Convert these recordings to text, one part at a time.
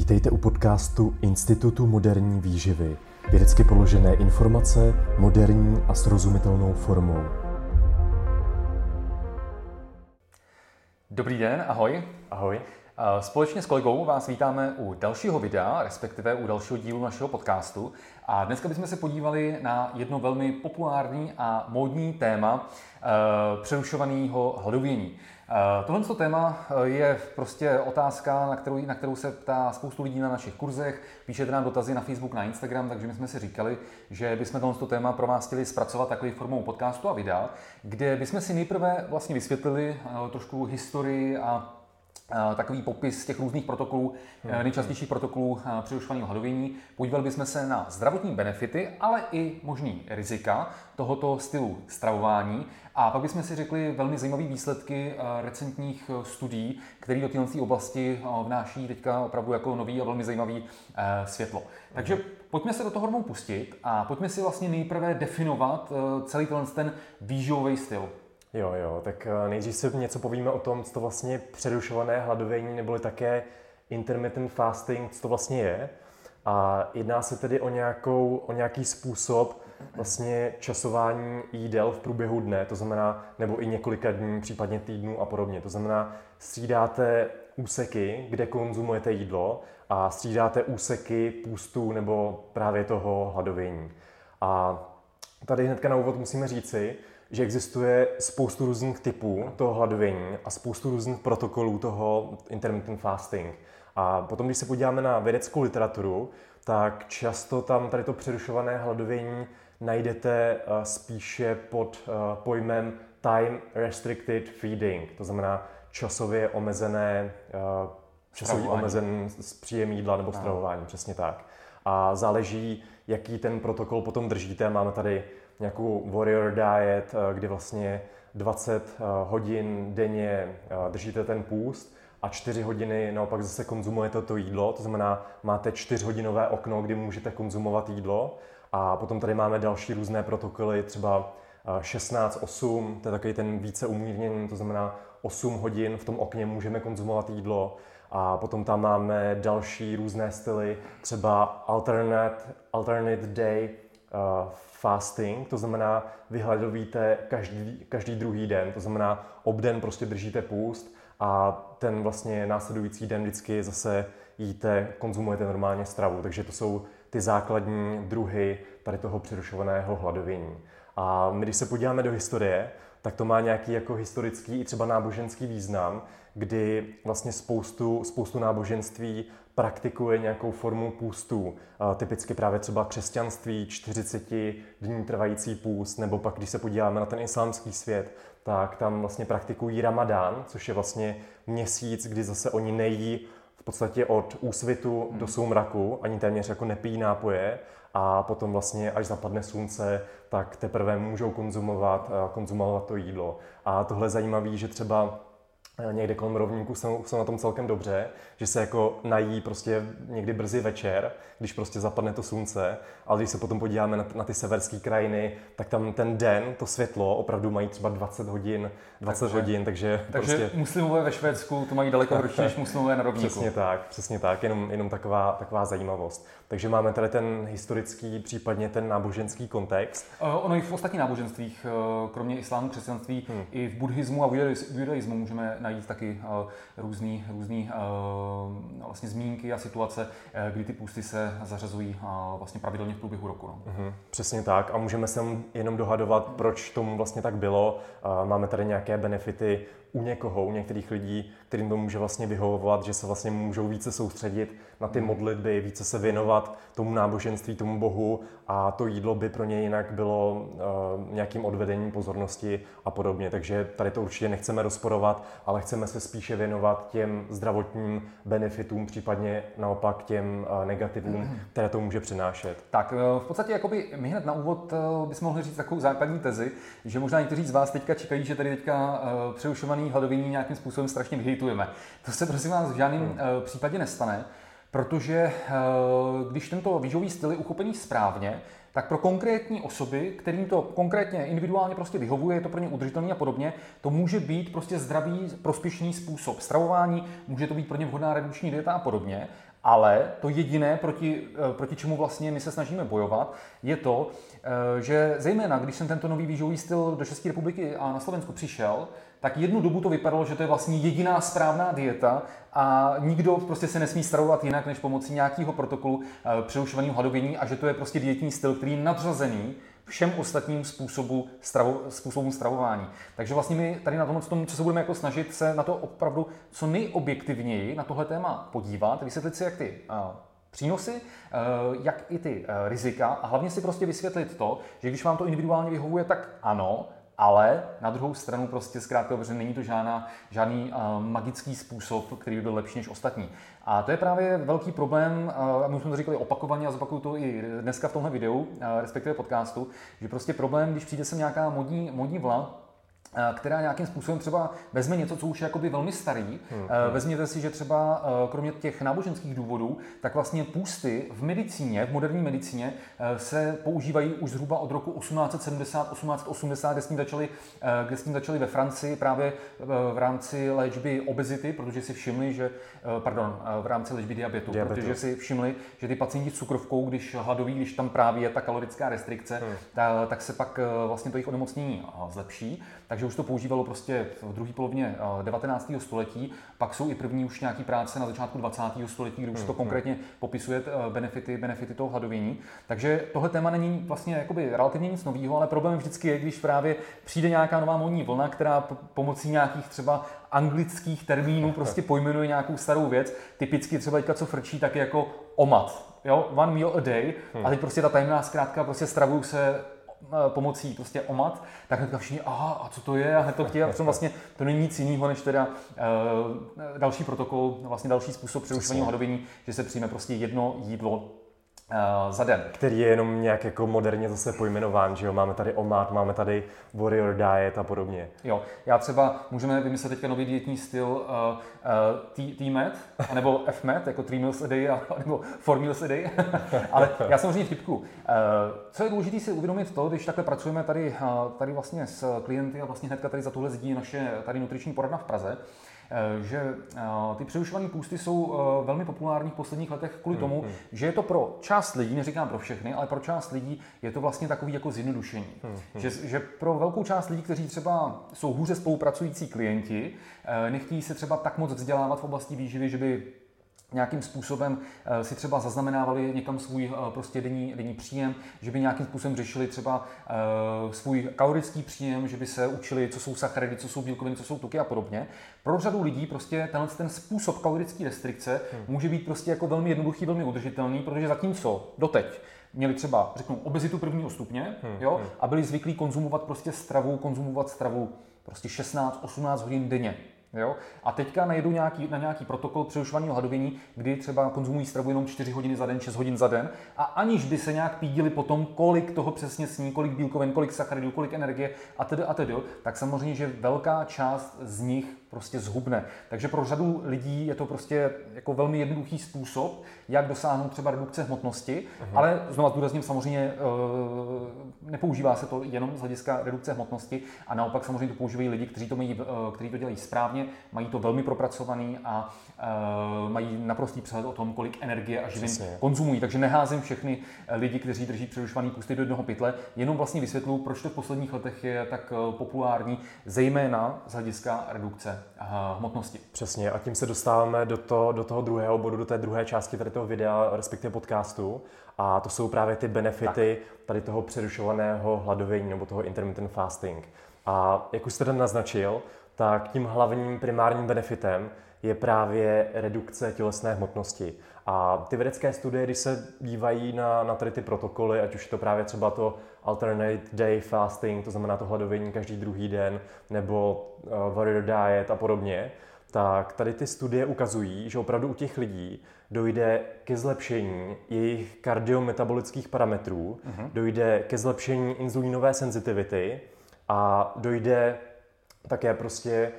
Vítejte u podcastu Institutu moderní výživy. Vědecky položené informace moderní a srozumitelnou formou. Dobrý den, ahoj. Ahoj. Společně s kolegou vás vítáme u dalšího videa, respektive u dalšího dílu našeho podcastu. A dneska bychom se podívali na jedno velmi populární a módní téma e, přerušovaného hladovění. E, tohle téma eh, je prostě otázka, na kterou, na kterou se ptá spoustu lidí na našich kurzech. Píšete nám dotazy na Facebook, na Instagram, takže my jsme si říkali, že bychom tohle téma pro vás chtěli zpracovat takový formou podcastu a videa, kde bychom si nejprve vlastně vysvětlili trošku historii a Eh, takový popis těch různých protokolů, hmm. nejčastějších protokolů eh, přerušovaného hladovění. Podívali bychom se na zdravotní benefity, ale i možný rizika tohoto stylu stravování. A pak bychom si řekli velmi zajímavé výsledky recentních studií, které do této oblasti vnáší teďka opravdu jako nový a velmi zajímavý světlo. Takže hmm. pojďme se do toho rovnou pustit a pojďme si vlastně nejprve definovat celý ten výživový styl. Jo, jo, tak eh, nejdřív si něco povíme o tom, co to vlastně přerušované hladovění, neboli také intermittent fasting, co to vlastně je. A jedná se tedy o, nějakou, o nějaký způsob vlastně časování jídel v průběhu dne, to znamená, nebo i několika dní, případně týdnů a podobně. To znamená, střídáte úseky, kde konzumujete jídlo a střídáte úseky půstu nebo právě toho hladovění. A tady hnedka na úvod musíme říci, že existuje spoustu různých typů toho hladovění a spoustu různých protokolů toho intermittent fasting. A potom, když se podíváme na vědeckou literaturu, tak často tam tady to přerušované hladovění najdete eh, spíše pod eh, pojmem time restricted feeding, to znamená časově omezené, eh, časově omezen příjem jídla nebo stravování, přesně tak. A záleží, jaký ten protokol potom držíte. Máme tady nějakou warrior diet, eh, kdy vlastně 20 eh, hodin denně eh, držíte ten půst a 4 hodiny naopak zase konzumujete to jídlo, to znamená, máte 4-hodinové okno, kdy můžete konzumovat jídlo. A potom tady máme další různé protokoly, třeba 16-8, to je takový ten více umírněný, to znamená 8 hodin v tom okně můžeme konzumovat jídlo. A potom tam máme další různé styly, třeba alternate, alternate day fasting, to znamená, vy hladovíte každý, každý druhý den, to znamená, obden prostě držíte půst a ten vlastně následující den vždycky zase jíte, konzumujete normálně stravu. Takže to jsou ty základní druhy tady toho přerušovaného hladovění. A my, když se podíváme do historie, tak to má nějaký jako historický i třeba náboženský význam, kdy vlastně spoustu, spoustu náboženství praktikuje nějakou formu půstu. Typicky právě třeba křesťanství, 40 dní trvající půst, nebo pak, když se podíváme na ten islámský svět, tak tam vlastně praktikují ramadán, což je vlastně měsíc, kdy zase oni nejí v podstatě od úsvitu do hmm. soumraku, ani téměř jako nepijí nápoje a potom vlastně, až zapadne slunce, tak teprve můžou konzumovat, konzumovat to jídlo. A tohle je zajímavé, že třeba někde kolem rovníku jsou, jsou na tom celkem dobře, že se jako nají prostě někdy brzy večer, když prostě zapadne to slunce, ale když se potom podíváme na, na ty severské krajiny, tak tam ten den, to světlo opravdu mají třeba 20 hodin, 20 takže, hodin, takže Takže prostě... muslimové ve Švédsku to mají daleko horší než muslimové na rovníku. Přesně tak, přesně tak, jenom, jenom taková, taková zajímavost. Takže máme tady ten historický, případně ten náboženský kontext. Uh, ono i v ostatních náboženstvích, uh, kromě islámu, křesťanství, hmm. i v buddhismu a v judaismu můžeme najít taky uh, různý, různý vlastně zmínky a situace, kdy ty půsty se zařazují vlastně pravidelně v průběhu roku. No. Hmm, přesně tak a můžeme se jenom dohadovat, proč tomu vlastně tak bylo. Máme tady nějaké benefity u někoho, u některých lidí, kterým to může vlastně vyhovovat, že se vlastně můžou více soustředit na ty hmm. modlitby, více se věnovat tomu náboženství, tomu Bohu a to jídlo by pro ně jinak bylo uh, nějakým odvedením pozornosti a podobně. Takže tady to určitě nechceme rozporovat, ale chceme se spíše věnovat těm zdravotním benefitům, případně naopak těm uh, negativům, hmm. které to může přinášet. Tak uh, v podstatě jakoby my hned na úvod bychom mohli říct takovou základní tezi, že možná někteří z vás teďka čekají, že tady teďka přerušovaný hladovění nějakým způsobem strašně vyhejtujeme. To se prosím vás v žádném hmm. případě nestane. Protože eh, když tento výživový styl je uchopený správně, tak pro konkrétní osoby, kterým to konkrétně individuálně prostě vyhovuje, je to pro ně udržitelný a podobně, to může být prostě zdravý, prospěšný způsob stravování, může to být pro ně vhodná redukční dieta a podobně. Ale to jediné, proti, eh, proti čemu vlastně my se snažíme bojovat, je to, eh, že zejména, když jsem tento nový výživový styl do České republiky a na Slovensku přišel, tak jednu dobu to vypadalo, že to je vlastně jediná správná dieta a nikdo prostě se nesmí stravovat jinak než pomocí nějakého protokolu eh, přerušovaného hladovění a že to je prostě dietní styl, který je nadřazený všem ostatním způsobu, stravo, způsobům stravování. Takže vlastně my tady na tom, tom, co se budeme jako snažit se na to opravdu co nejobjektivněji na tohle téma podívat, vysvětlit si, jak ty uh, přínosy, uh, jak i ty uh, rizika a hlavně si prostě vysvětlit to, že když vám to individuálně vyhovuje, tak ano, ale na druhou stranu prostě zkrátka dobře není to žádná, žádný uh, magický způsob, který by byl lepší než ostatní. A to je právě velký problém, a my jsme to říkali opakovaně a zopakuju to i dneska v tomhle videu, respektive podcastu, že prostě problém, když přijde sem nějaká modní, modní vla, která nějakým způsobem třeba vezme něco, co už je jakoby velmi starý. Hmm, hmm. Vezměte si, že třeba kromě těch náboženských důvodů, tak vlastně půsty v medicíně, v moderní medicíně se používají už zhruba od roku 1870, 1880, kde s tím začali, kde s tím začali ve Francii právě v rámci léčby obezity, protože si všimli, že, pardon, v rámci léčby diabetu, diabetu. protože si všimli, že ty pacienti s cukrovkou, když hladoví, když tam právě je ta kalorická restrikce, hmm. tak, tak se pak vlastně to jejich onemocnění zlepší. Takže takže už to používalo prostě v druhé polovině 19. Eh, století. Pak jsou i první už nějaký práce na začátku 20. století, kde už to hmm, hmm. konkrétně popisuje eh, benefity, benefity toho hladovění. Takže tohle téma není vlastně jakoby relativně nic nového, ale problém vždycky je, když právě přijde nějaká nová módní vlna, která pomocí nějakých třeba anglických termínů prostě pojmenuje nějakou starou věc. Typicky třeba teďka, co frčí, tak jako omat. Jo, one meal a day. Hmm. A teď prostě ta tajemná zkrátka, prostě stravuju se pomocí prostě omat, tak hnedka všichni, aha, a co to je? A hned to chtějí, a vlastně to není nic jiného, než teda uh, další protokol, vlastně další způsob přerušování hladovění, že se přijme prostě jedno jídlo uh, za den. Který je jenom nějak jako moderně zase pojmenován, že jo? Máme tady omát, máme tady warrior diet a podobně. Jo, já třeba, můžeme vymyslet teďka nový dietní styl uh, uh, T-med, nebo F-med, jako 3 meals a day, a, nebo 4 meals a day. Ale já samozřejmě vtipku. Uh, co je důležité si uvědomit to, když takhle pracujeme tady, uh, tady vlastně s klienty a vlastně hnedka tady za tuhle zdí naše tady nutriční poradna v Praze, Eh, že eh, ty přerušované půsty jsou eh, velmi populární v posledních letech kvůli hmm, tomu, hmm. že je to pro část lidí, neříkám pro všechny, ale pro část lidí je to vlastně takový jako zjednodušení. Hmm, že, že pro velkou část lidí, kteří třeba jsou hůře spolupracující klienti, nechtějí se třeba tak moc vzdělávat v oblasti výživy, že by nějakým způsobem eh, si třeba zaznamenávali někam svůj eh, prostě denní, denní příjem, že by nějakým způsobem řešili třeba uh, svůj kalorický příjem, že by se učili, co jsou sacharidy, co jsou bílkoviny, co jsou tuky a podobně. Pro řadu lidí prostě tenhle ten způsob kalorické restrikce hmm. může být prostě jako velmi jednoduchý, velmi udržitelný, protože zatímco doteď měli třeba, řeknu, obezitu prvního stupně, hmm. jo, hmm. a byli zvyklí konzumovat prostě stravu, konzumovat stravu prostě 16-18 hodin denně. Jo? A teďka najdu nějaký, na nějaký protokol přerušování hladovění, kdy třeba konzumují stravu jenom 4 hodiny za den, 6 hodin za den a aniž by se nějak pídili po tom, kolik toho přesně sní, kolik bílkovin, kolik sacharidů, kolik energie a tedy a tedy, tak samozřejmě, že velká část z nich prostě zhubne. Takže pro řadu lidí je to prostě jako velmi jednoduchý způsob, jak dosáhnout třeba redukce hmotnosti, uh-huh. ale znovu zdůrazním samozřejmě, eh, nepoužívá se to jenom z hlediska redukce hmotnosti a naopak samozřejmě to používají lidi, kteří to, mají, eh, kteří to dělají správně, mají to velmi propracovaný a mají naprostý přehled o tom, kolik energie a živin Přesně. konzumují. Takže neházím všechny lidi, kteří drží přerušovaný pusty do jednoho pytle, jenom vlastně vysvětlu, proč to v posledních letech je tak populární, zejména z hlediska redukce hmotnosti. Přesně a tím se dostáváme do, to, do toho druhého bodu, do té druhé části tady toho videa, respektive podcastu. A to jsou právě ty benefity tak. tady toho přerušovaného hladovění nebo toho intermittent fasting. A jak už jste ten naznačil, tak tím hlavním primárním benefitem je právě redukce tělesné hmotnosti. A ty vědecké studie, když se dívají na, na tady ty protokoly, ať už je to právě třeba to alternate day fasting, to znamená to hladovění každý druhý den, nebo uh, warrior diet a podobně, tak tady ty studie ukazují, že opravdu u těch lidí dojde ke zlepšení jejich kardiometabolických parametrů, uh-huh. dojde ke zlepšení inzulínové senzitivity a dojde také prostě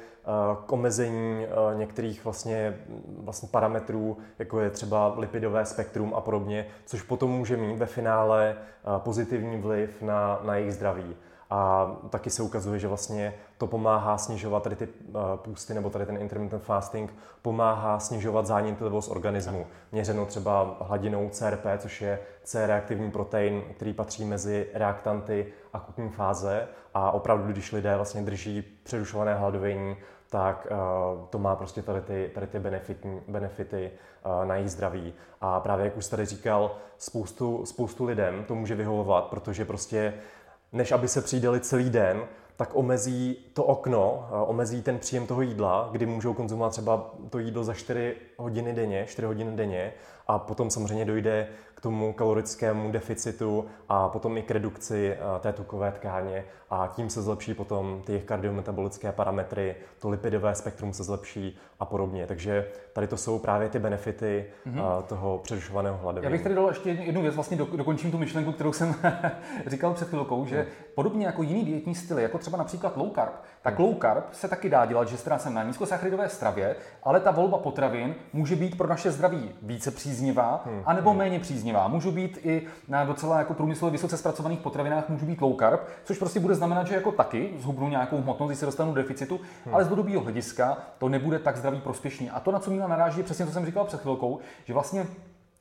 k omezení některých vlastně, vlastně parametrů, jako je třeba lipidové spektrum a podobně, což potom může mít ve finále pozitivní vliv na, na jejich zdraví. A taky se ukazuje, že vlastně to pomáhá snižovat tady ty uh, půsty nebo tady ten intermittent fasting, pomáhá snižovat zánětlivost organismu. Měřeno třeba hladinou CRP, což je C-reaktivní protein, který patří mezi reaktanty akutní fáze. A opravdu, když lidé vlastně drží přerušované hladovění, tak uh, to má prostě tady ty, tady ty benefity, benefity uh, na jejich zdraví. A právě jak už tady říkal, spoustu, spoustu lidem to může vyhovovat, protože prostě než aby se přijdeli celý den, tak omezí to okno, omezí ten příjem toho jídla, kdy můžou konzumovat třeba to jídlo za 4 hodiny denně, 4 hodiny denně a potom samozřejmě dojde tomu kalorickému deficitu a potom i k redukci eh, té tukové tkáně a tím se zlepší potom ty kardiometabolické parametry, to lipidové spektrum se zlepší a podobně. Takže tady to jsou právě ty benefity mm-hmm. toho přerušovaného hladovění. Já bych tady dal ještě jednu věc, vlastně dokončím tu myšlenku, kterou jsem říkal před chvilkou, že mm. podobně jako jiný dietní styly, jako třeba například low carb, tak low carb se taky dá dělat, že teda jsem na nízkosacharidové stravě, ale ta volba potravin může být pro naše zdraví více příznivá, mm. anebo mm. méně příznivá. Můžu být i na docela jako průmyslově vysoce zpracovaných potravinách, můžu být low carb, což prostě bude znamenat, že jako taky zhubnu nějakou hmotnost, když se dostanu do deficitu, hmm. ale z dlouhodobého hlediska to nebude tak zdravý prospěšný. A to, na co Míla naráží, je přesně to, co jsem říkal před chvilkou, že vlastně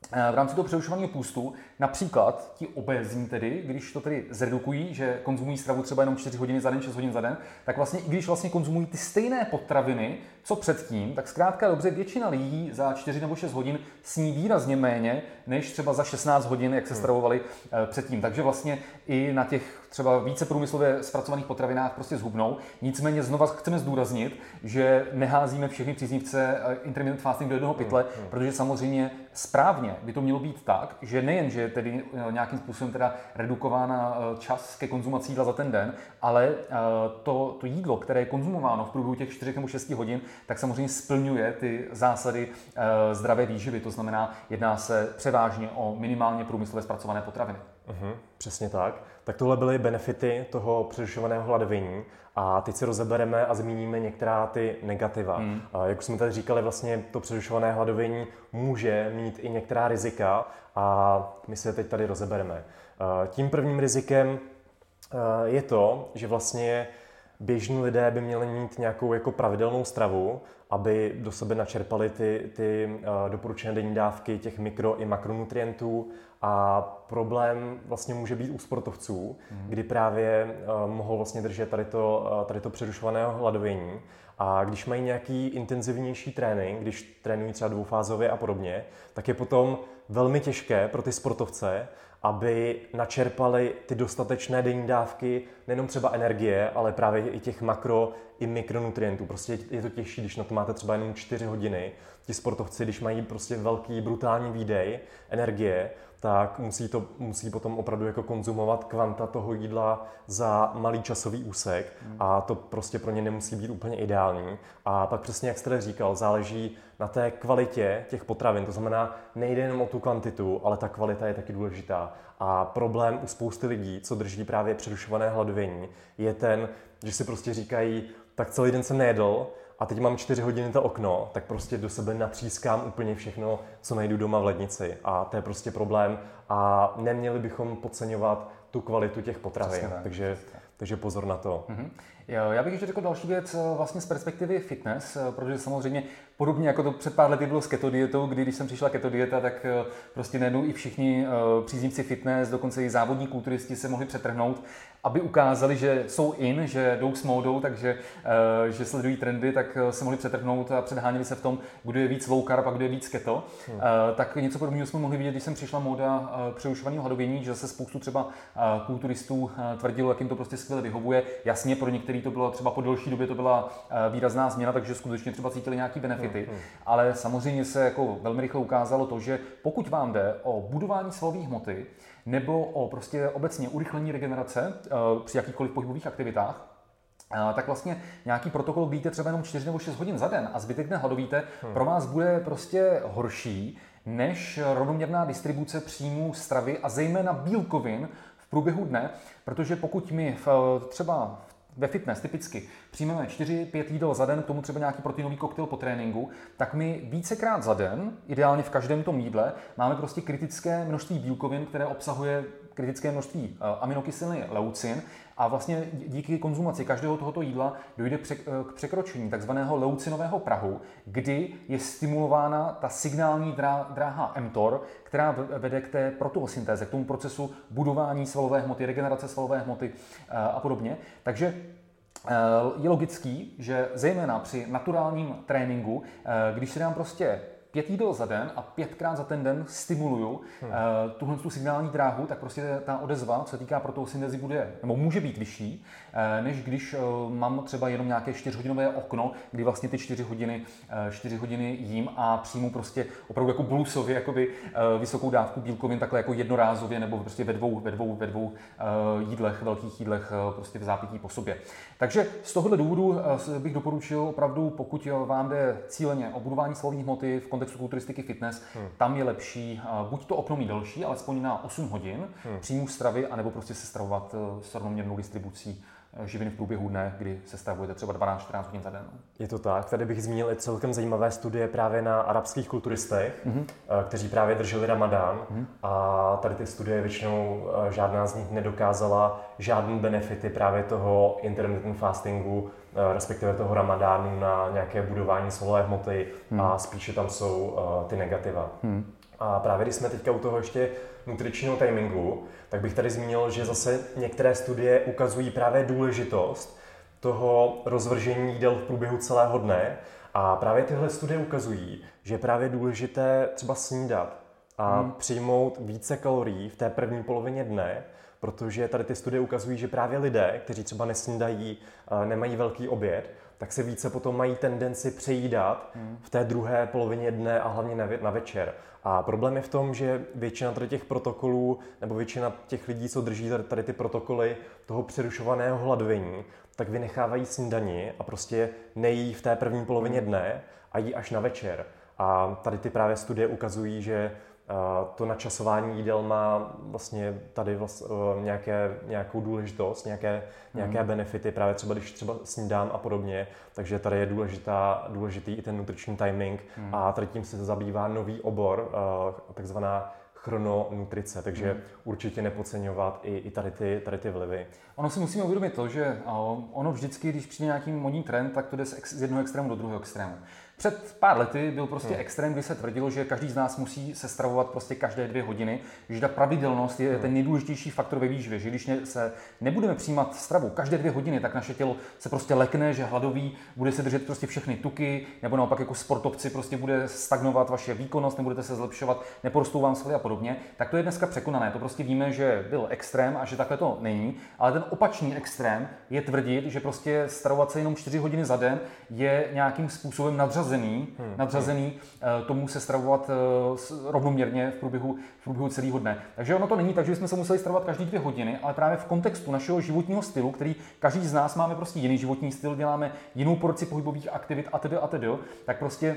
v rámci toho přerušovaného půstu, například ti obézní tedy, když to tedy zredukují, že konzumují stravu třeba jenom 4 hodiny za den, 6 hodin za den, tak vlastně i když vlastně konzumují ty stejné potraviny, co předtím, tak zkrátka dobře většina lidí za 4 nebo 6 hodin sní výrazně méně, než třeba za 16 hodin, jak se hmm. stravovali eh, předtím. Takže vlastně i na těch třeba více průmyslově zpracovaných potravinách prostě zhubnou. Nicméně znova chceme zdůraznit, že neházíme všechny příznivce eh, intermittent fasting do jednoho pytle, hmm, hmm. protože samozřejmě správně by to mělo být tak, že nejen, že je tedy eh, nějakým způsobem teda redukována čas ke konzumací jídla za ten den, ale to, to jídlo, které je konzumováno v průběhu těch 4 nebo 6 hodin, tak samozřejmě splňuje ty zásady eh, zdravé výživy. To znamená, jedná se převážně o minimálně průmyslově zpracované potraviny. Uh-huh, přesně tak. Tak tohle byly benefity toho přerušovaného hladovění a teď si rozebereme a zmíníme některá ty negativa. Hmm. Jak jsme tady říkali, vlastně to přerušované hladovění může mít i některá rizika a my se je teď tady rozebereme. Tím prvním rizikem je to, že vlastně běžní lidé by měli mít nějakou jako pravidelnou stravu, aby do sebe načerpali ty, ty uh, doporučené denní dávky těch mikro i makronutrientů a problém vlastně může být u sportovců, mm. kdy právě uh, mohou vlastně držet tady to, uh, tady to přerušovaného hladovění a když mají nějaký intenzivnější trénink, když trénují třeba dvoufázově a podobně, tak je potom velmi těžké pro ty sportovce, aby načerpali ty dostatečné denní dávky nejenom třeba energie, ale právě i těch makro i mikronutrientů. Prostě je to těžší, když na to máte třeba jenom 4 hodiny. Ti sportovci, když mají prostě velký brutální výdej energie, tak musí, to, musí potom opravdu jako konzumovat kvanta toho jídla za malý časový úsek a to prostě pro ně nemusí být úplně ideální. A pak přesně, jak jste říkal, záleží na té kvalitě těch potravin. To znamená, nejde jenom o tu kvantitu, ale ta kvalita je taky důležitá. A problém u spousty lidí, co drží právě přerušované hladovění, je ten, že si prostě říkají, tak celý den jsem nejedl, a teď mám čtyři hodiny to okno, tak prostě do sebe natřískám úplně všechno, co najdu doma v lednici. A to je prostě problém a neměli bychom podceňovat tu kvalitu těch potravin. Takže, takže pozor na to. Mm-hmm. Já bych ještě řekl další věc eh, vlastně z perspektivy fitness, eh, protože samozřejmě podobně jako to před pár lety bylo s keto dietou, kdy když jsem přišla keto dieta, tak eh, prostě najednou i všichni příznivci fitness, dokonce i závodní kulturisti se mohli přetrhnout aby ukázali, že jsou in, že jdou s módou, takže uh, že sledují trendy, tak eh, se mohli přetrhnout a předháněli se v tom, kdo je víc low carb a kdo je víc keto. Hmm. Tak něco podobného jsme mohli vidět, když jsem přišla móda přerušovaného hladovění, že se spoustu třeba kulturistů tvrdilo, jak jim to prostě skvěle vyhovuje. Jasně, pro některý to bylo třeba po delší době to byla výrazná změna, takže skutečně třeba cítili nějaký benefity. Hmm. Hmm. Ale samozřejmě se jako velmi rychle ukázalo to, že pokud vám jde o budování svalové hmoty, nebo o prostě obecně urychlení regenerace eh, při jakýchkoliv pohybových aktivitách, eh, tak vlastně nějaký protokol, jíte třeba jenom 4 nebo 6 hodin za den a zbytek dne hladovíte, hmm. pro vás bude prostě horší než rovnoměrná distribuce příjmů stravy a zejména bílkovin v průběhu dne, protože pokud my v, třeba ve fitness typicky. Přijmeme 4-5 jídel za den, k tomu třeba nějaký proteinový koktejl po tréninku, tak my vícekrát za den, ideálně v každém tom jídle, máme prostě kritické množství bílkovin, které obsahuje kritické množství eh, aminokyseliny leucin a vlastně díky konzumaci každého tohoto jídla dojde eh, k překročení takzvaného leucinového prahu, kdy je stimulována ta signální dráha mTOR, která vede k té proteosyntéze, k tomu procesu budování svalové hmoty, regenerace svalové hmoty eh, a podobně. Takže je logický, že zejména při naturálním tréninku, když se nám prostě pět jídel za den a pětkrát za ten den stimuluju hmm. uh, tuhle tu signální dráhu, tak prostě ta odezva, co se týká protosyntézy, bude, nebo může být vyšší, uh, než když uh, mám třeba jenom nějaké čtyřhodinové okno, kdy vlastně ty čtyři hodiny, uh, čtyři hodiny jím a přijmu prostě opravdu jako blusově jakoby, uh, vysokou dávku bílkovin takhle jako jednorázově nebo prostě ve dvou, ve dvou, ve dvou uh, jídlech, velkých jídlech uh, prostě v zápití po sobě. Takže z tohohle důvodu uh, bych doporučil opravdu, pokud vám jde cíleně o budování slovní hmoty v kontextu kulturistiky fitness, hmm. tam je lepší buď to okno mít delší, alespoň na 8 hodin hmm. příjmu stravy, anebo prostě se stravovat eh, s rovnoměrnou distribucí eh, živin v průběhu dne, kdy se stravujete třeba 12-14 hodin za den. Je to tak. Tady bych zmínil i celkem zajímavé studie právě na arabských kulturistech, mm-hmm. kteří právě drželi ramadán mm-hmm. a tady ty studie většinou žádná z nich nedokázala žádné benefity právě toho intermittent fastingu respektive toho ramadánu na nějaké budování svalové hmoty hmm. a spíše tam jsou uh, ty negativa. Hmm. A právě když jsme teďka u toho ještě nutričního timingu, tak bych tady zmínil, že zase některé studie ukazují právě důležitost toho rozvržení jídel v průběhu celého dne. A právě tyhle studie ukazují, že je právě důležité třeba snídat a hmm. přijmout více kalorií v té první polovině dne, protože tady ty studie ukazují, že právě lidé, kteří třeba nesnídají, nemají velký oběd, tak se více potom mají tendenci přejídat hmm. v té druhé polovině dne a hlavně na večer. A problém je v tom, že většina tady těch protokolů, nebo většina těch lidí, co drží tady ty protokoly toho přerušovaného hladovení, tak vynechávají snídani a prostě nejí v té první polovině hmm. dne a jí až na večer. A tady ty právě studie ukazují, že to načasování jídel má vlastně tady vlast, uh, nějaké, nějakou důležitost, nějaké, nějaké mm. benefity, právě třeba když třeba snídám a podobně, takže tady je důležitá, důležitý i ten nutriční timing mm. a tady tím se zabývá nový obor, uh, takzvaná chrononutrice, takže hmm. určitě nepodceňovat i, i tady, ty, tady ty vlivy. Ono si musíme uvědomit to, že ono vždycky, když přijde nějaký modní trend, tak to jde z jednoho extrému do druhého extrému. Před pár lety byl prostě hmm. extrém, kdy se tvrdilo, že každý z nás musí se stravovat prostě každé dvě hodiny, že ta pravidelnost je hmm. ten nejdůležitější faktor ve výživě, že když se nebudeme přijímat stravu každé dvě hodiny, tak naše tělo se prostě lekne, že hladový, bude se držet prostě všechny tuky, nebo naopak jako sportovci prostě bude stagnovat vaše výkonnost, nebudete se zlepšovat, neporostou vám svaly a podobně, tak to je dneska překonané. To prostě víme, že byl extrém a že takhle to není, ale ten opačný extrém je tvrdit, že prostě stravovat se jenom 4 hodiny za den je nějakým způsobem nadřazený hmm. nadřazený hmm. tomu se stravovat eh, rovnoměrně v průběhu, v průběhu celého dne. Takže ono to není tak, že jsme se museli stravovat každý dvě hodiny, ale právě v kontextu našeho životního stylu, který každý z nás máme prostě jiný životní styl, děláme jinou porci pohybových aktivit a tedy a tedy, tak prostě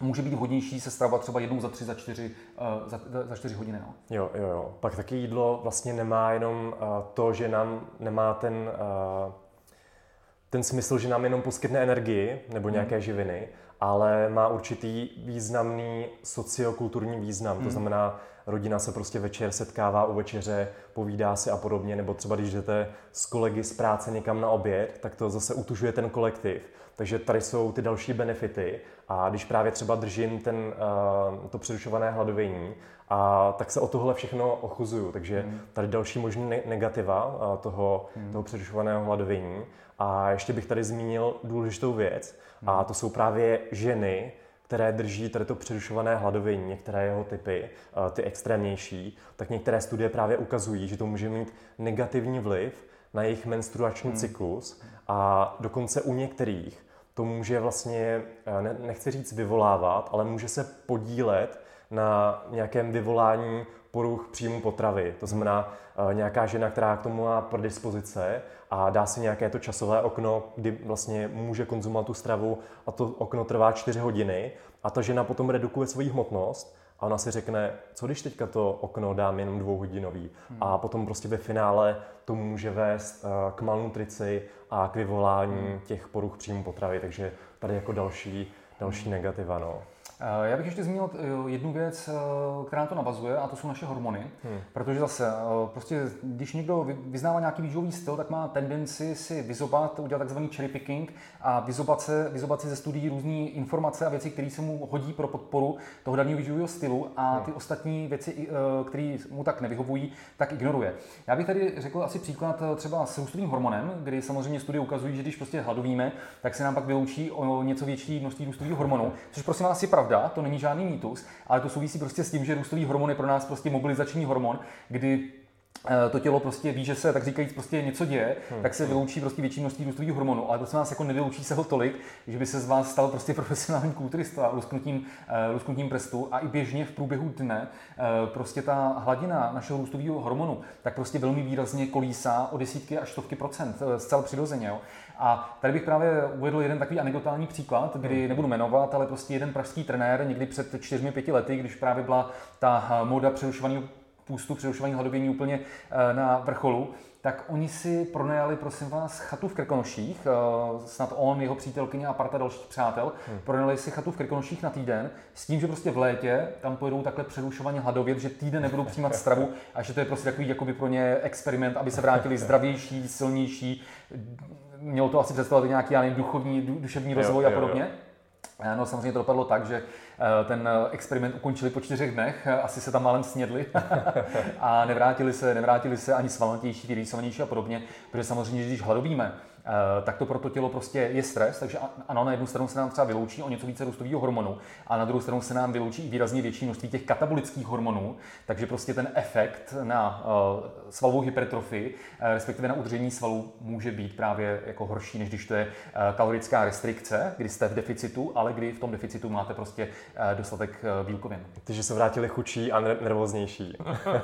může být vhodnější se stravovat třeba jednou za tři, za čtyři, uh, za, za čtyři hodiny. No. Jo, jo, jo. Pak taky jídlo vlastně nemá jenom uh, to, že nám nemá ten, uh, ten smysl, že nám jenom poskytne energii nebo nějaké hmm. živiny, ale má určitý významný sociokulturní význam. Hmm. To znamená, rodina se prostě večer setkává u večeře, povídá si a podobně, nebo třeba když jdete s kolegy z práce někam na oběd, tak to zase utužuje ten kolektiv. Takže tady jsou ty další benefity a když právě třeba držím ten, uh, to přerušované hladovění, a tak se o tohle všechno ochuzuju. Takže hmm. tady další možný negativa uh, toho, hmm. toho přerušovaného hladovění. A ještě bych tady zmínil důležitou věc, a hmm. to jsou právě ženy, které drží tady to přerušované hladovění, některé jeho typy, ty extrémnější, tak některé studie právě ukazují, že to může mít negativní vliv na jejich menstruační hmm. cyklus a dokonce u některých to může vlastně, nechci říct vyvolávat, ale může se podílet na nějakém vyvolání poruch příjmu potravy. To znamená eh, nějaká žena, která k tomu má predispozice a dá si nějaké to časové okno, kdy vlastně může konzumovat tu stravu a to okno trvá 4 hodiny a ta žena potom redukuje svoji hmotnost A ona si řekne, co když teďka to okno dám jenom dvouhodinový. Hmm. A potom prostě ve finále to může vést uh, k malnutrici a k vyvolání hmm. těch poruch příjmu potravy. Takže tady jako další, další hmm. negativa. No. Eh, já bych ještě zmínil eh, jednu věc, eh, která na to navazuje, a to jsou naše hormony. Hmm. Protože zase, prostě, když někdo vyznává nějaký výživový styl, tak má tendenci si vyzobat, udělat takzvaný cherry picking a vyzobat, se, vyzobat si ze studií různé informace a věci, které se mu hodí pro podporu toho daného výživového stylu a hmm. ty hmm. ostatní věci, které mu tak nevyhovují, tak ignoruje. Já bych tady řekl asi příklad třeba s růstovým hormonem, kdy samozřejmě studie ukazují, že když prostě hladovíme, tak se nám pak vyloučí o něco větší množství růstového hormonu, což prosím vás je pravda pravda, to není žádný mýtus, ale to souvisí prostě s tím, že růstový hormon je pro nás prostě mobilizační hormon, kdy eh, to tělo prostě ví, že se tak říkajíc prostě něco děje, hmm. tak se vyloučí prostě větší množství růstových hormonů, ale prosím vás jako nevyloučí se ho tolik, že by se z vás stal prostě profesionální kulturista lusknutím, uh, lusknutím prstu a i běžně v průběhu dne uh, prostě ta hladina našeho růstového hormonu tak prostě velmi výrazně kolísá o desítky až stovky procent, zcela přirozeně. Jo. A tady bych právě uvedl jeden takový anekdotální příklad, kdy hmm. nebudu jmenovat, ale prostě jeden pražský trenér někdy před čtyřmi, pěti lety, když právě byla ta eh, móda přerušovaného půstu, přerušování hladovění úplně eh, na vrcholu, tak oni si pronajali, prosím vás, chatu v Krkonoších, eh, snad on, jeho přítelkyně a parta dalších přátel, hmm. pronajali si chatu v Krkonoších na týden, s tím, že prostě v létě tam pojedou takhle přerušovaně hladovět, že týden nebudou přijímat stravu a že to je prostě takový jakoby pro ně experiment, aby se vrátili zdravější, silnější, mělo to asi představovat nějaký, já nevím, duchovní, duševní rozvoj jo, a podobně. Jo, jo. No samozřejmě to dopadlo tak, že eh, ten eh, experiment ukončili po čtyřech dnech, asi se tam málem snědli a nevrátili se, nevrátili se ani svalnatější, vyrýsovanější a podobně, protože samozřejmě, když hladovíme, Eh, tak to pro to tělo prostě je stres, takže ano, na jednu stranu se nám třeba vyloučí o něco více růstového hormonu, a na druhou stranu se nám vyloučí i výrazně větší množství těch katabolických hormonů, takže prostě ten efekt na uh, svalovou hypertrofii, uh, respektive na udržení svalů, může být právě jako horší, než když to je kalorická restrikce, kdy jste v deficitu, ale kdy v tom deficitu máte prostě dostatek bílkovin. Takže se vrátili chučí a nervóznější.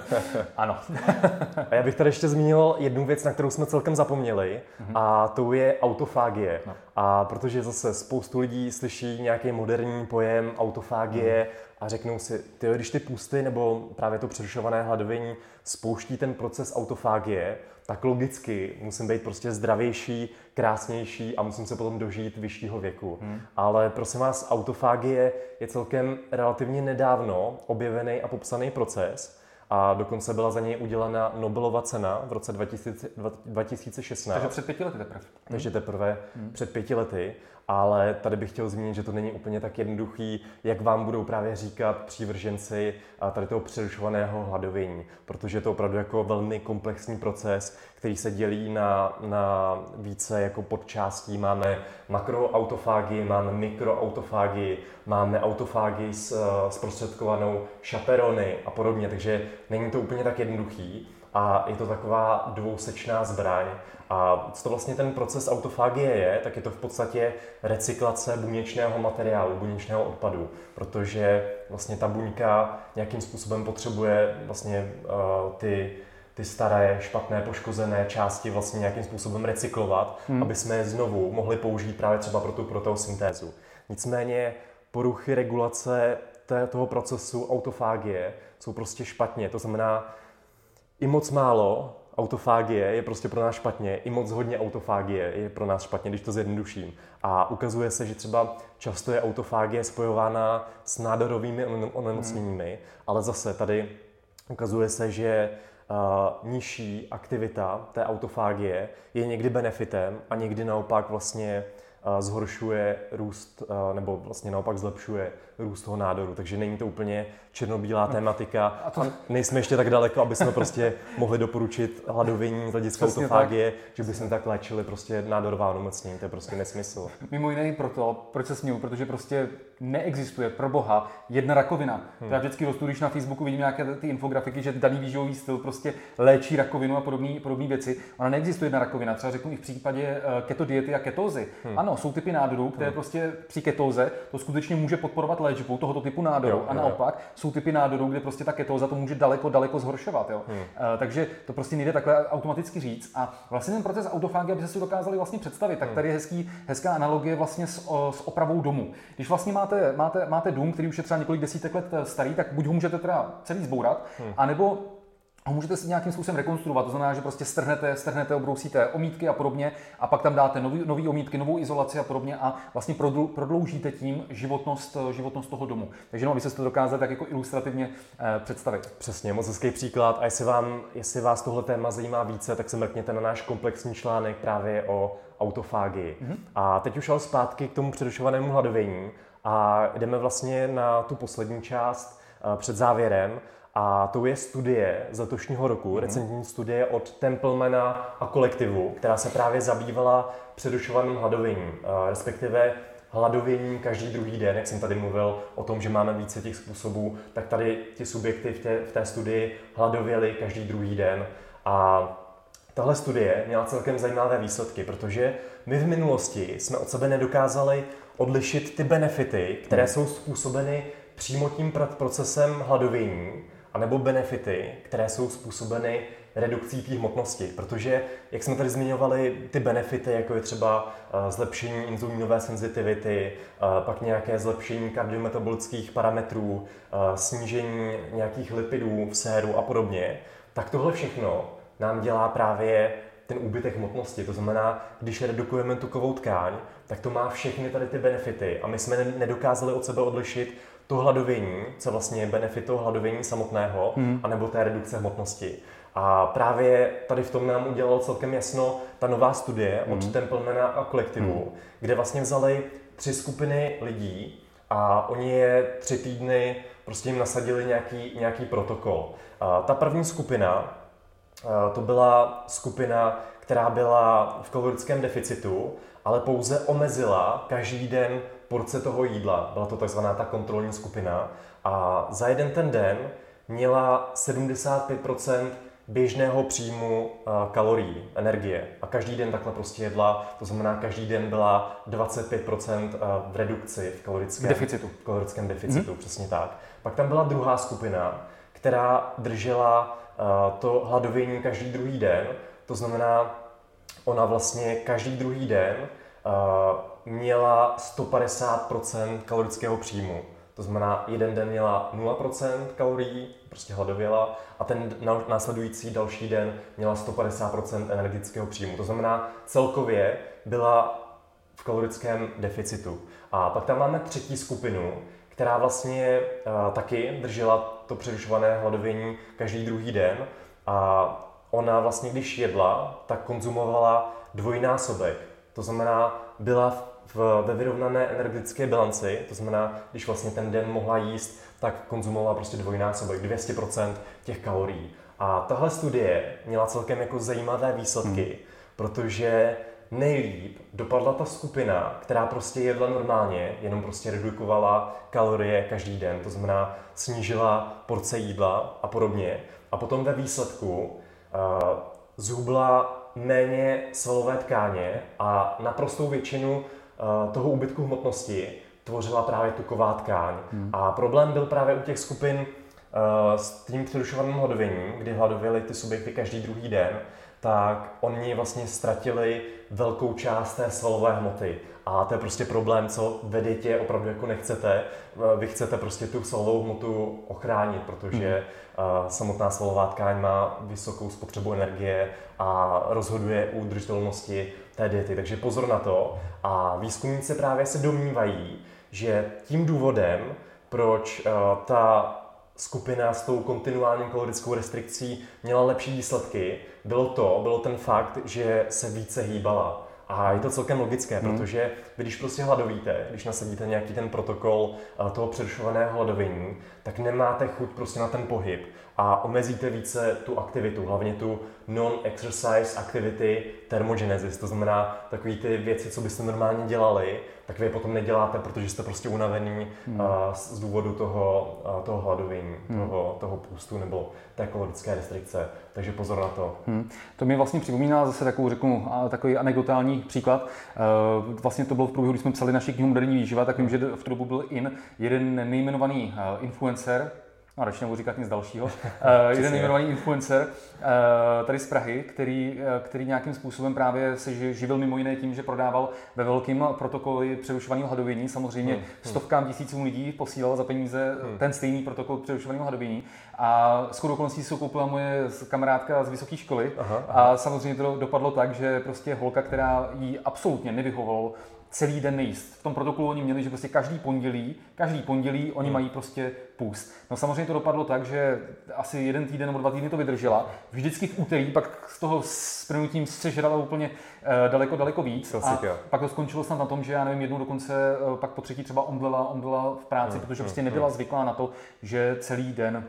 ano. a já bych tady ještě zmínil jednu věc, na kterou jsme celkem zapomněli, mm-hmm. a tou je autofágie. No. A protože zase spoustu lidí slyší nějaký moderní pojem autofágie mm. a řeknou si, ty, když ty pusty nebo právě to přerušované hladovění spouští ten proces autofágie, tak logicky musím být prostě zdravější, krásnější a musím se potom dožít vyššího věku. Hmm. Ale prosím vás, autofágie je celkem relativně nedávno objevený a popsaný proces, a dokonce byla za něj udělena Nobelova cena v roce 2000, 2016. Takže před pěti lety teprve. Takže teprve hmm. před pěti lety ale tady bych chtěl zmínit, že to není úplně tak jednoduchý, jak vám budou právě říkat přívrženci tady toho přerušovaného hladovění, protože je to opravdu jako velmi komplexní proces, který se dělí na, na více jako podčástí. Máme makroautofágii, máme mikroautofágii, máme autofágii s, zprostředkovanou šaperony a podobně, takže není to úplně tak jednoduchý a je to taková dvousečná zbraň. A co to vlastně ten proces autofágie je, tak je to v podstatě recyklace buněčného materiálu, buněčného odpadu, protože vlastně ta buňka nějakým způsobem potřebuje vlastně uh, ty ty staré, špatné, poškozené části vlastně nějakým způsobem recyklovat, hmm. aby jsme je znovu mohli použít právě třeba pro tu proteosyntézu. Nicméně poruchy regulace té, toho procesu autofágie jsou prostě špatně. To znamená, i moc málo autofágie je prostě pro nás špatně, i moc hodně autofágie je pro nás špatně, když to zjednoduším. A ukazuje se, že třeba často je autofágie spojována s nádorovými onemocněními, hmm. ale zase tady ukazuje se, že uh, nižší aktivita té autofágie je někdy benefitem a někdy naopak vlastně zhoršuje růst, nebo vlastně naopak zlepšuje růst toho nádoru. Takže není to úplně černobílá no. tematika. A to... nejsme ještě tak daleko, aby jsme prostě mohli doporučit hladovění z hlediska autofágie, tak. že bychom tak léčili prostě nádorová onemocnění. To je prostě nesmysl. Mimo jiné i proto, proč se směju, protože prostě neexistuje pro boha jedna rakovina. Hmm. Já vždycky rostu, když na Facebooku vidím nějaké ty infografiky, že daný výživový styl prostě léčí rakovinu a podobné věci. Ona neexistuje jedna rakovina. Třeba řeknu i v případě eh, keto diety a ketózy. Hmm. Ano, jsou typy nádorů, které hmm. prostě při ketóze to skutečně může podporovat léčbu léčbu tohoto typu nádoru. Jo, a naopak jo. jsou typy nádorů, kde prostě ta ketóza to může daleko, daleko zhoršovat. Jo? Hmm. Uh, takže to prostě nejde takhle automaticky říct. A vlastně ten proces autofágie, aby se si dokázali vlastně představit, tak hmm. tady je hezký, hezká analogie vlastně s, o, s opravou domu. Když vlastně máte, máte, máte dům, který už je třeba několik desítek let eh, starý, tak buď ho můžete teda celý zbourat, hmm. anebo a můžete si nějakým způsobem rekonstruovat. To znamená, že prostě strhnete, strhnete, obrousíte omítky a podobně a pak tam dáte nový, nový omítky, novou izolaci a podobně a vlastně prodloužíte tím životnost, životnost toho domu. Takže no, vy se to dokázali tak jako ilustrativně eh, představit. Přesně, moc hezký příklad. A jestli, vám, jestli vás tohle téma zajímá více, tak se mrkněte na náš komplexní článek právě o autofágii. Mm-hmm. A teď už ale zpátky k tomu přerušovanému hladovění a jdeme vlastně na tu poslední část eh, před závěrem. A to je studie z letošního roku, mm-hmm. recentní studie od Templemana a kolektivu, která se právě zabývala přerušovaným hladověním, respektive hladovění každý druhý den, jak jsem tady mluvil o tom, že máme více těch způsobů, tak tady ti subjekty v té, v té studii hladověli každý druhý den. A tahle studie měla celkem zajímavé výsledky, protože my v minulosti jsme od sebe nedokázali odlišit ty benefity, které mhm. jsou způsobeny přímo tím procesem hladovění anebo benefity, které jsou způsobeny redukcí té hmotnosti, protože, jak jsme tady zmiňovali, ty benefity, jako je třeba eh, zlepšení inzulínové senzitivity, eh, pak nějaké zlepšení kardiometabolických parametrů, eh, snížení nějakých lipidů v séru a podobně, tak tohle všechno nám dělá právě ten úbytek hmotnosti. To znamená, když redukujeme tukovou tkáň, tak to má všechny tady ty benefity a my jsme nedokázali od sebe odlišit to hladovění, co vlastně je benefit toho hladovění samotného, hmm. anebo té redukce hmotnosti. A právě tady v tom nám udělalo celkem jasno ta nová studie hmm. od Templemana a kolektivu, hmm. kde vlastně vzali tři skupiny lidí a oni je tři týdny prostě jim nasadili nějaký, nějaký protokol. A ta první skupina, to byla skupina, která byla v kalorickém deficitu, ale pouze omezila každý den porce toho jídla. Byla to takzvaná ta kontrolní skupina. A za jeden ten den měla 75% běžného příjmu eh, kalorií, energie. A každý den takhle prostě jedla, to znamená, každý den byla 25% eh, v redukci v kalorickém deficitu. V kalorickém deficitu, mm-hmm. přesně tak. Pak tam byla druhá skupina, která držela eh, to hladovění každý druhý den. To znamená, ona vlastně každý druhý den měla 150% kalorického příjmu. To znamená, jeden den měla 0% kalorií, prostě hladověla, a ten následující další den měla 150% energetického příjmu. To znamená, celkově byla v kalorickém deficitu. A pak tam máme třetí skupinu, která vlastně uh, taky držela to přerušované hladovění každý druhý den a ona vlastně, když jedla, tak konzumovala dvojnásobek. To znamená, byla v, ve vyrovnané energetické bilanci, to znamená, když vlastně ten den mohla jíst, tak konzumovala prostě dvojnásobek, 200% těch kalorií. A tahle studie měla celkem jako zajímavé výsledky, hmm. protože nejlíp dopadla ta skupina, která prostě jedla normálně, jenom prostě redukovala kalorie každý den, to znamená snížila porce jídla a podobně. A potom ve výsledku uh, zhubla méně svalové tkáně a naprostou většinu toho úbytku hmotnosti tvořila právě tuková tkáň. Hmm. A problém byl právě u těch skupin uh, s tím přerušovaným hladověním, kdy hladověli ty subjekty každý druhý den, tak oni vlastně ztratili velkou část té svalové hmoty. A to je prostě problém, co ve dietě opravdu jako nechcete. Eh, vy chcete prostě tu svalovou hmotu ochránit, protože hmm. samotná svalová tkáň má vysokou spotřebu energie a rozhoduje o udržitelnosti té diety. Takže pozor na to. A výzkumníci právě se domnívají, že tím důvodem, proč uh, ta skupina s tou kontinuální kalorickou restrikcí měla lepší výsledky, bylo to, bylo ten fakt, že se více hýbala. A je to celkem logické, hmm. protože vy když prostě hladovíte, když nasadíte nějaký ten protokol uh, toho přerušovaného hladovění, tak nemáte chuť prostě na ten pohyb a omezíte více tu aktivitu, hlavně tu non-exercise activity thermogenesis, to znamená takové ty věci, co byste normálně dělali, tak vy je potom neděláte, protože jste prostě unavený hmm. uh, z důvodu toho, uh, toho hladovění, hmm. toho, toho půstu nebo té kalorické restrikce. Takže pozor na to. Hmm. To mi vlastně připomíná zase takovou, řeknu, takový anekdotální příklad. Vlastně to bylo v průběhu, když jsme psali naši knihu Moderní výživa, tak vím, že v tu dobu byl in jeden nejmenovaný influencer, no radši nebudu říkat nic dalšího, uh, jeden nejmenovaný influencer uh, tady z Prahy, který, uh, který nějakým způsobem právě se živil mimo jiné tím, že prodával ve velkým protokoly přerušovaného hladovění. Samozřejmě hmm, hmm. stovkám tisícům lidí posílal za peníze hmm. ten stejný protokol přerušovaného hladovění. A s chodou okolností se koupila moje kamarádka z vysoké školy. Aha, aha. A samozřejmě to dopadlo tak, že prostě holka, která jí absolutně nevyhovoval celý den nejíst. V tom protokolu oni měli, že prostě každý pondělí, každý pondělí oni hmm. mají prostě půst. No samozřejmě to dopadlo tak, že asi jeden týden nebo dva týdny to vydržela. Vždycky v úterý pak z toho sprnutím sežrala úplně uh, daleko, daleko víc. Klasika. A pak to skončilo snad na tom, že já nevím, jednou dokonce uh, pak po třetí třeba omdlela, omdlela v práci, hmm. protože prostě hmm, nebyla hmm. zvyklá na to, že celý den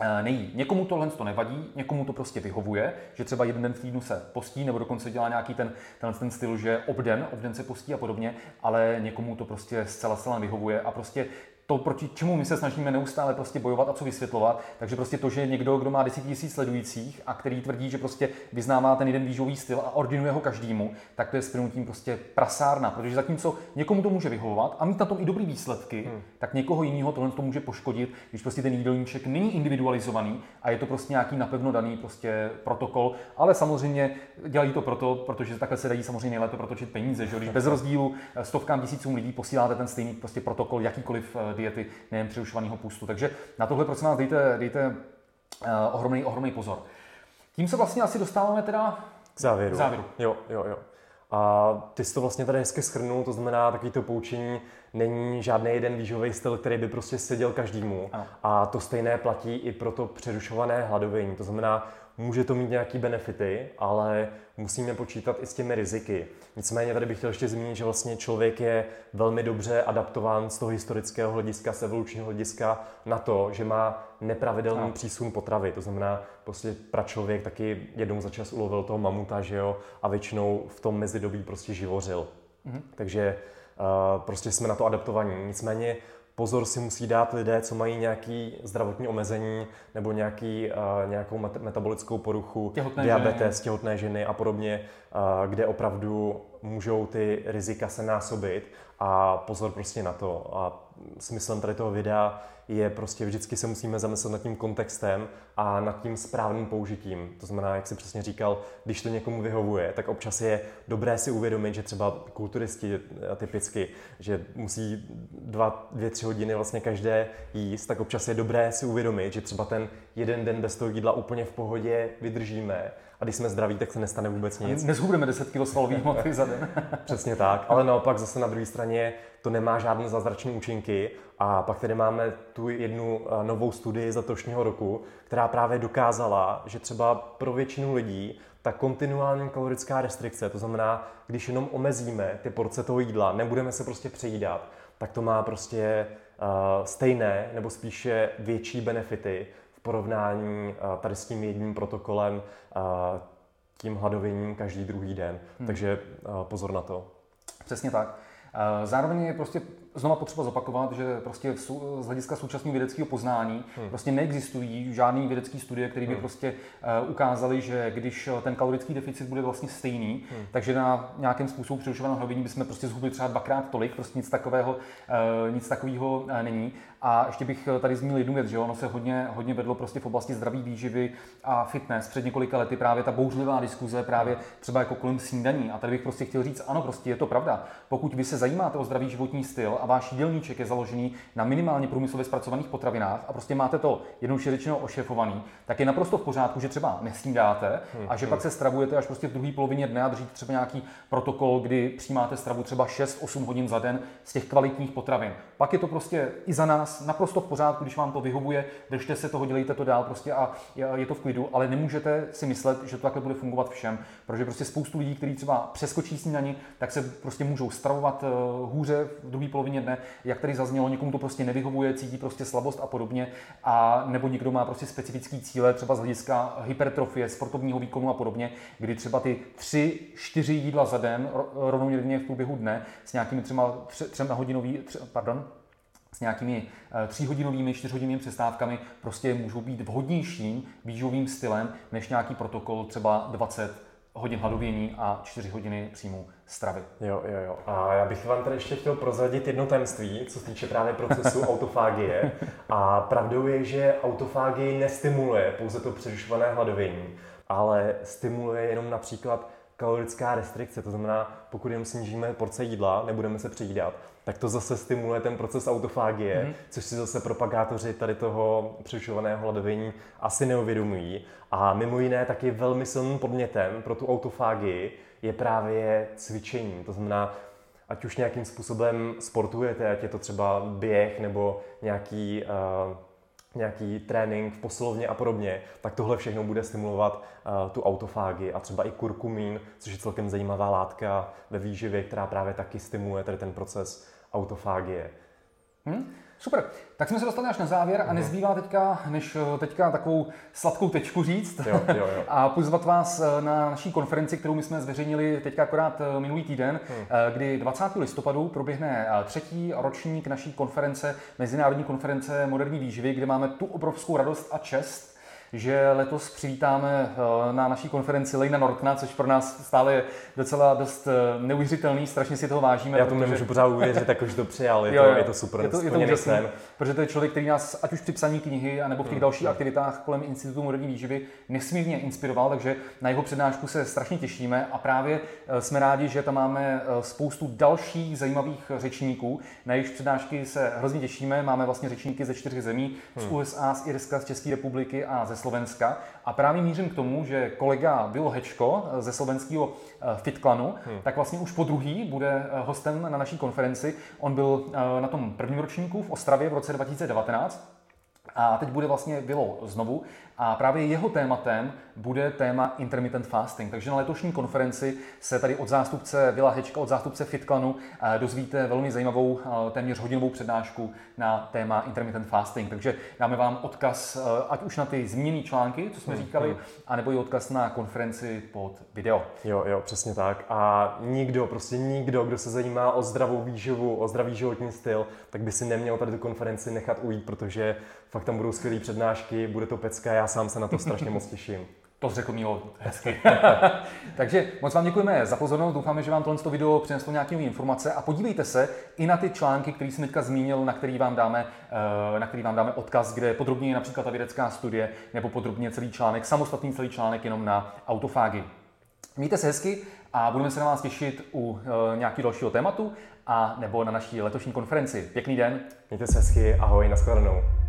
Eh, nejí. Někomu tohle to nevadí, někomu to prostě vyhovuje, že třeba jeden den v týdnu se postí, nebo dokonce dělá nějaký ten, ten, ten styl, že obden, obden se postí a podobně, ale někomu to prostě zcela zcela vyhovuje a prostě to, proti čemu my se snažíme neustále prostě bojovat a co vysvětlovat. Takže prostě to, že někdo, kdo má 10 000 sledujících a který tvrdí, že prostě vyznává ten jeden výživový styl a ordinuje ho každému, tak to je s prostě prasárna. Protože zatímco někomu to může vyhovovat a mít na tom i dobrý výsledky, hmm. tak někoho jiného tohle to může poškodit, když prostě ten jídelníček není individualizovaný a je to prostě nějaký napevno daný prostě protokol. Ale samozřejmě dělají to proto, protože takhle se dají samozřejmě nejlépe protočit peníze. Že? Když bez rozdílu stovkám tisícům lidí posíláte ten stejný prostě protokol, jakýkoliv eh, diety, nejen přerušovaného pustu. Takže na tohle prosím vás dejte, dejte uh, ohromný, ohromný pozor. Tím se vlastně asi dostáváme teda k závěru. K závěru. Jo, jo, jo. A ty jsi to vlastně tady hezky schrnul, to znamená, takový to poučení není žádný jeden výživový styl, který by prostě seděl každému. Ano. A to stejné platí i pro to přerušované hladovění. To znamená, může to mít nějaké benefity, ale musíme počítat i s těmi riziky. Nicméně tady bych chtěl ještě zmínit, že vlastně člověk je velmi dobře adaptován z toho historického hlediska, z evolučního hlediska na to, že má nepravidelný no. přísun potravy. To znamená, prostě pračlověk taky jednou za čas ulovil toho mamuta, že jo, a většinou v tom mezidobí prostě živořil. Mm-hmm. Takže uh, prostě jsme na to adaptovaní. Nicméně pozor si musí dát lidé, co mají nějaký zdravotní omezení nebo nějaký, uh, nějakou met- metabolickou poruchu, těhotné diabetes, ženy. těhotné ženy a podobně, uh, kde opravdu můžou ty rizika se násobit a pozor prostě na to. A smyslem tady toho videa je prostě vždycky se musíme zamyslet nad tím kontextem a nad tím správným použitím. To znamená, jak si přesně říkal, když to někomu vyhovuje, tak občas je dobré si uvědomit, že třeba kulturisti eh, typicky, že musí dva, dvě, tři hodiny vlastně každé jíst, tak občas je dobré si uvědomit, že třeba ten jeden den bez toho jídla úplně v pohodě vydržíme a když jsme zdraví, tak se nestane vůbec nic. Nezhubneme 10 kg svalový hmoty za den. Přesně tak, ale naopak zase na druhé straně to nemá žádné zázračné účinky a pak tady máme tu jednu eh, novou studii z letošního roku, která právě dokázala, že třeba pro většinu lidí ta kontinuální kalorická restrikce, to znamená, když jenom omezíme ty porce toho jídla, nebudeme se prostě přejídat, tak to má prostě uh, stejné nebo spíše větší benefity porovnání uh, tady s tím jedním protokolem, uh, tím hladověním každý druhý den. Hmm. Takže uh, pozor na to. Přesně tak. Zároveň je prostě znova potřeba zopakovat, že prostě z hlediska současného vědeckého poznání hmm. prostě neexistují žádný vědecký studie, které by hmm. prostě ukázaly, že když ten kalorický deficit bude vlastně stejný, hmm. takže na nějakém způsobu přerušovaného hlavění bychom prostě zhubili třeba dvakrát tolik, prostě nic takového, nic takového není. A ještě bych tady zmínil jednu věc, že ono se hodně, hodně vedlo prostě v oblasti zdraví výživy a fitness. Před několika lety právě ta bouřlivá diskuze právě třeba jako kolem snídaní. A tady bych prostě chtěl říct, ano, prostě je to pravda. Pokud vy se zajímáte o zdravý životní styl a váš jídelníček je založený na minimálně průmyslově zpracovaných potravinách a prostě máte to jednoduše řečeno ošefovaný, tak je naprosto v pořádku, že třeba nesnídáte hmm, a že hmm. pak se stravujete až prostě v druhé polovině dne a držíte třeba nějaký protokol, kdy přijímáte stravu třeba 6-8 hodin za den z těch kvalitních potravin. Pak je to prostě i za nás naprosto v pořádku, když vám to vyhovuje, držte se toho, dělejte to dál prostě a je to v klidu, ale nemůžete si myslet, že to takhle bude fungovat všem, protože prostě spoustu lidí, kteří třeba přeskočí snídaní, tak se prostě můžou stravovat eh, hůře v druhé polovině dne, jak tady zaznělo, někomu to prostě nevyhovuje, cítí prostě slabost a podobně, a nebo někdo má prostě specifický cíle, třeba z hlediska hypertrofie, sportovního výkonu a podobně, kdy třeba ty tři, čtyři jídla za den rovnoměrně v průběhu dne s nějakými třeba třema hodinový, tři, pardon, s nějakými eh, tříhodinovými, čtyřhodinovými přestávkami prostě můžou být vhodnějším výživovým stylem než nějaký protokol třeba 20 hodin hladovění a 4 hodiny příjmu stravy. Jo, jo, jo. A já bych vám tady ještě chtěl prozradit jedno tajemství, co se týče právě procesu autofágie. A pravdou je, že autofágie nestimuluje pouze to přerušované hladovění, ale stimuluje jenom například kalorická restrikce, to znamená, pokud jenom snížíme porce jídla, nebudeme se přejídat, tak to zase stimuluje ten proces autofágie, mm-hmm. což si zase propagátoři tady toho přerušovaného hladovění asi neuvědomují. A mimo jiné taky velmi silným podnětem pro tu autofágii je právě cvičení. To znamená, ať už nějakým způsobem sportujete, ať je to třeba běh nebo nějaký uh, nějaký trénink v posilovně a podobně, tak tohle všechno bude stimulovat uh, tu autofágii a třeba i kurkumín, což je celkem zajímavá látka ve výživě, která právě taky stimuluje tady ten proces autofágie. Hmm? Super, tak jsme se dostali až na závěr a mhm. nezbývá teďka, než eh, teďka takovou sladkou tečku říct jo, jo, jo. a pozvat vás eh, na naší konferenci, kterou my jsme zveřejnili teďka akorát eh, minulý týden, hmm. kdy 20. listopadu proběhne třetí ročník naší konference, Mezinárodní konference moderní výživy, kde máme tu obrovskou radost a čest, že letos přivítáme eh, na naší konferenci Lejna Nortna, což pro nás stále je docela dost eh, neuvěřitelný, strašně si toho vážíme. Já tomu protože... nemůžu pořád uvěřit, jako, že to přijal, je, jo, to, je to super, je to, je to úžasný, protože to je člověk, který nás ať už při psaní knihy, nebo v těch hmm. dalších aktivitách kolem Institutu moderní výživy nesmírně inspiroval, takže na jeho přednášku se strašně těšíme a právě eh, jsme rádi, že tam máme spoustu dalších zajímavých řečníků, na jejich přednášky se hrozně těšíme, máme vlastně řečníky ze čtyř zemí, z hmm. USA, z Irska, z České republiky a ze Slovenska. A právě mířím k tomu, že kolega Bilo Hečko ze slovenského eh, FitClanu, hmm. tak vlastně už po druhý bude eh, hostem na naší konferenci. On byl eh, na tom prvním ročníku v Ostravě v roce 2019 a teď bude vlastně Bilo znovu a právě jeho tématem bude téma intermittent fasting. Takže na letošní konferenci se tady od zástupce Vila Hečka, od zástupce FitClanu eh, dozvíte velmi zajímavou eh, téměř hodinovou přednášku na téma intermittent fasting. Takže dáme vám odkaz eh, ať už na ty zmíněné články, co jsme hmm, říkali, hmm. anebo i odkaz na konferenci pod video. Jo, jo, přesně tak. A nikdo, prostě nikdo, kdo se zajímá o zdravou výživu, o zdravý životní styl, tak by si neměl tady tu konferenci nechat ujít, protože fakt tam budou skvělé přednášky, bude to pecka, já sám se na to strašně moc těším. To řekl Mílo hezky. Takže moc vám děkujeme za pozornost, doufáme, že vám tohle video přineslo nějaké informace a podívejte se i na ty články, které jsem teďka zmínil, na který vám dáme, eh, na který vám dáme odkaz, kde podrobně je například ta vědecká studie nebo podrobně celý článek, samostatný celý článek jenom na autofágy. Mějte se hezky a budeme se na vás těšit u e, nějakého dalšího tématu a nebo na naší letošní konferenci. Pěkný den. Mějte se hezky, ahoj, nashledanou.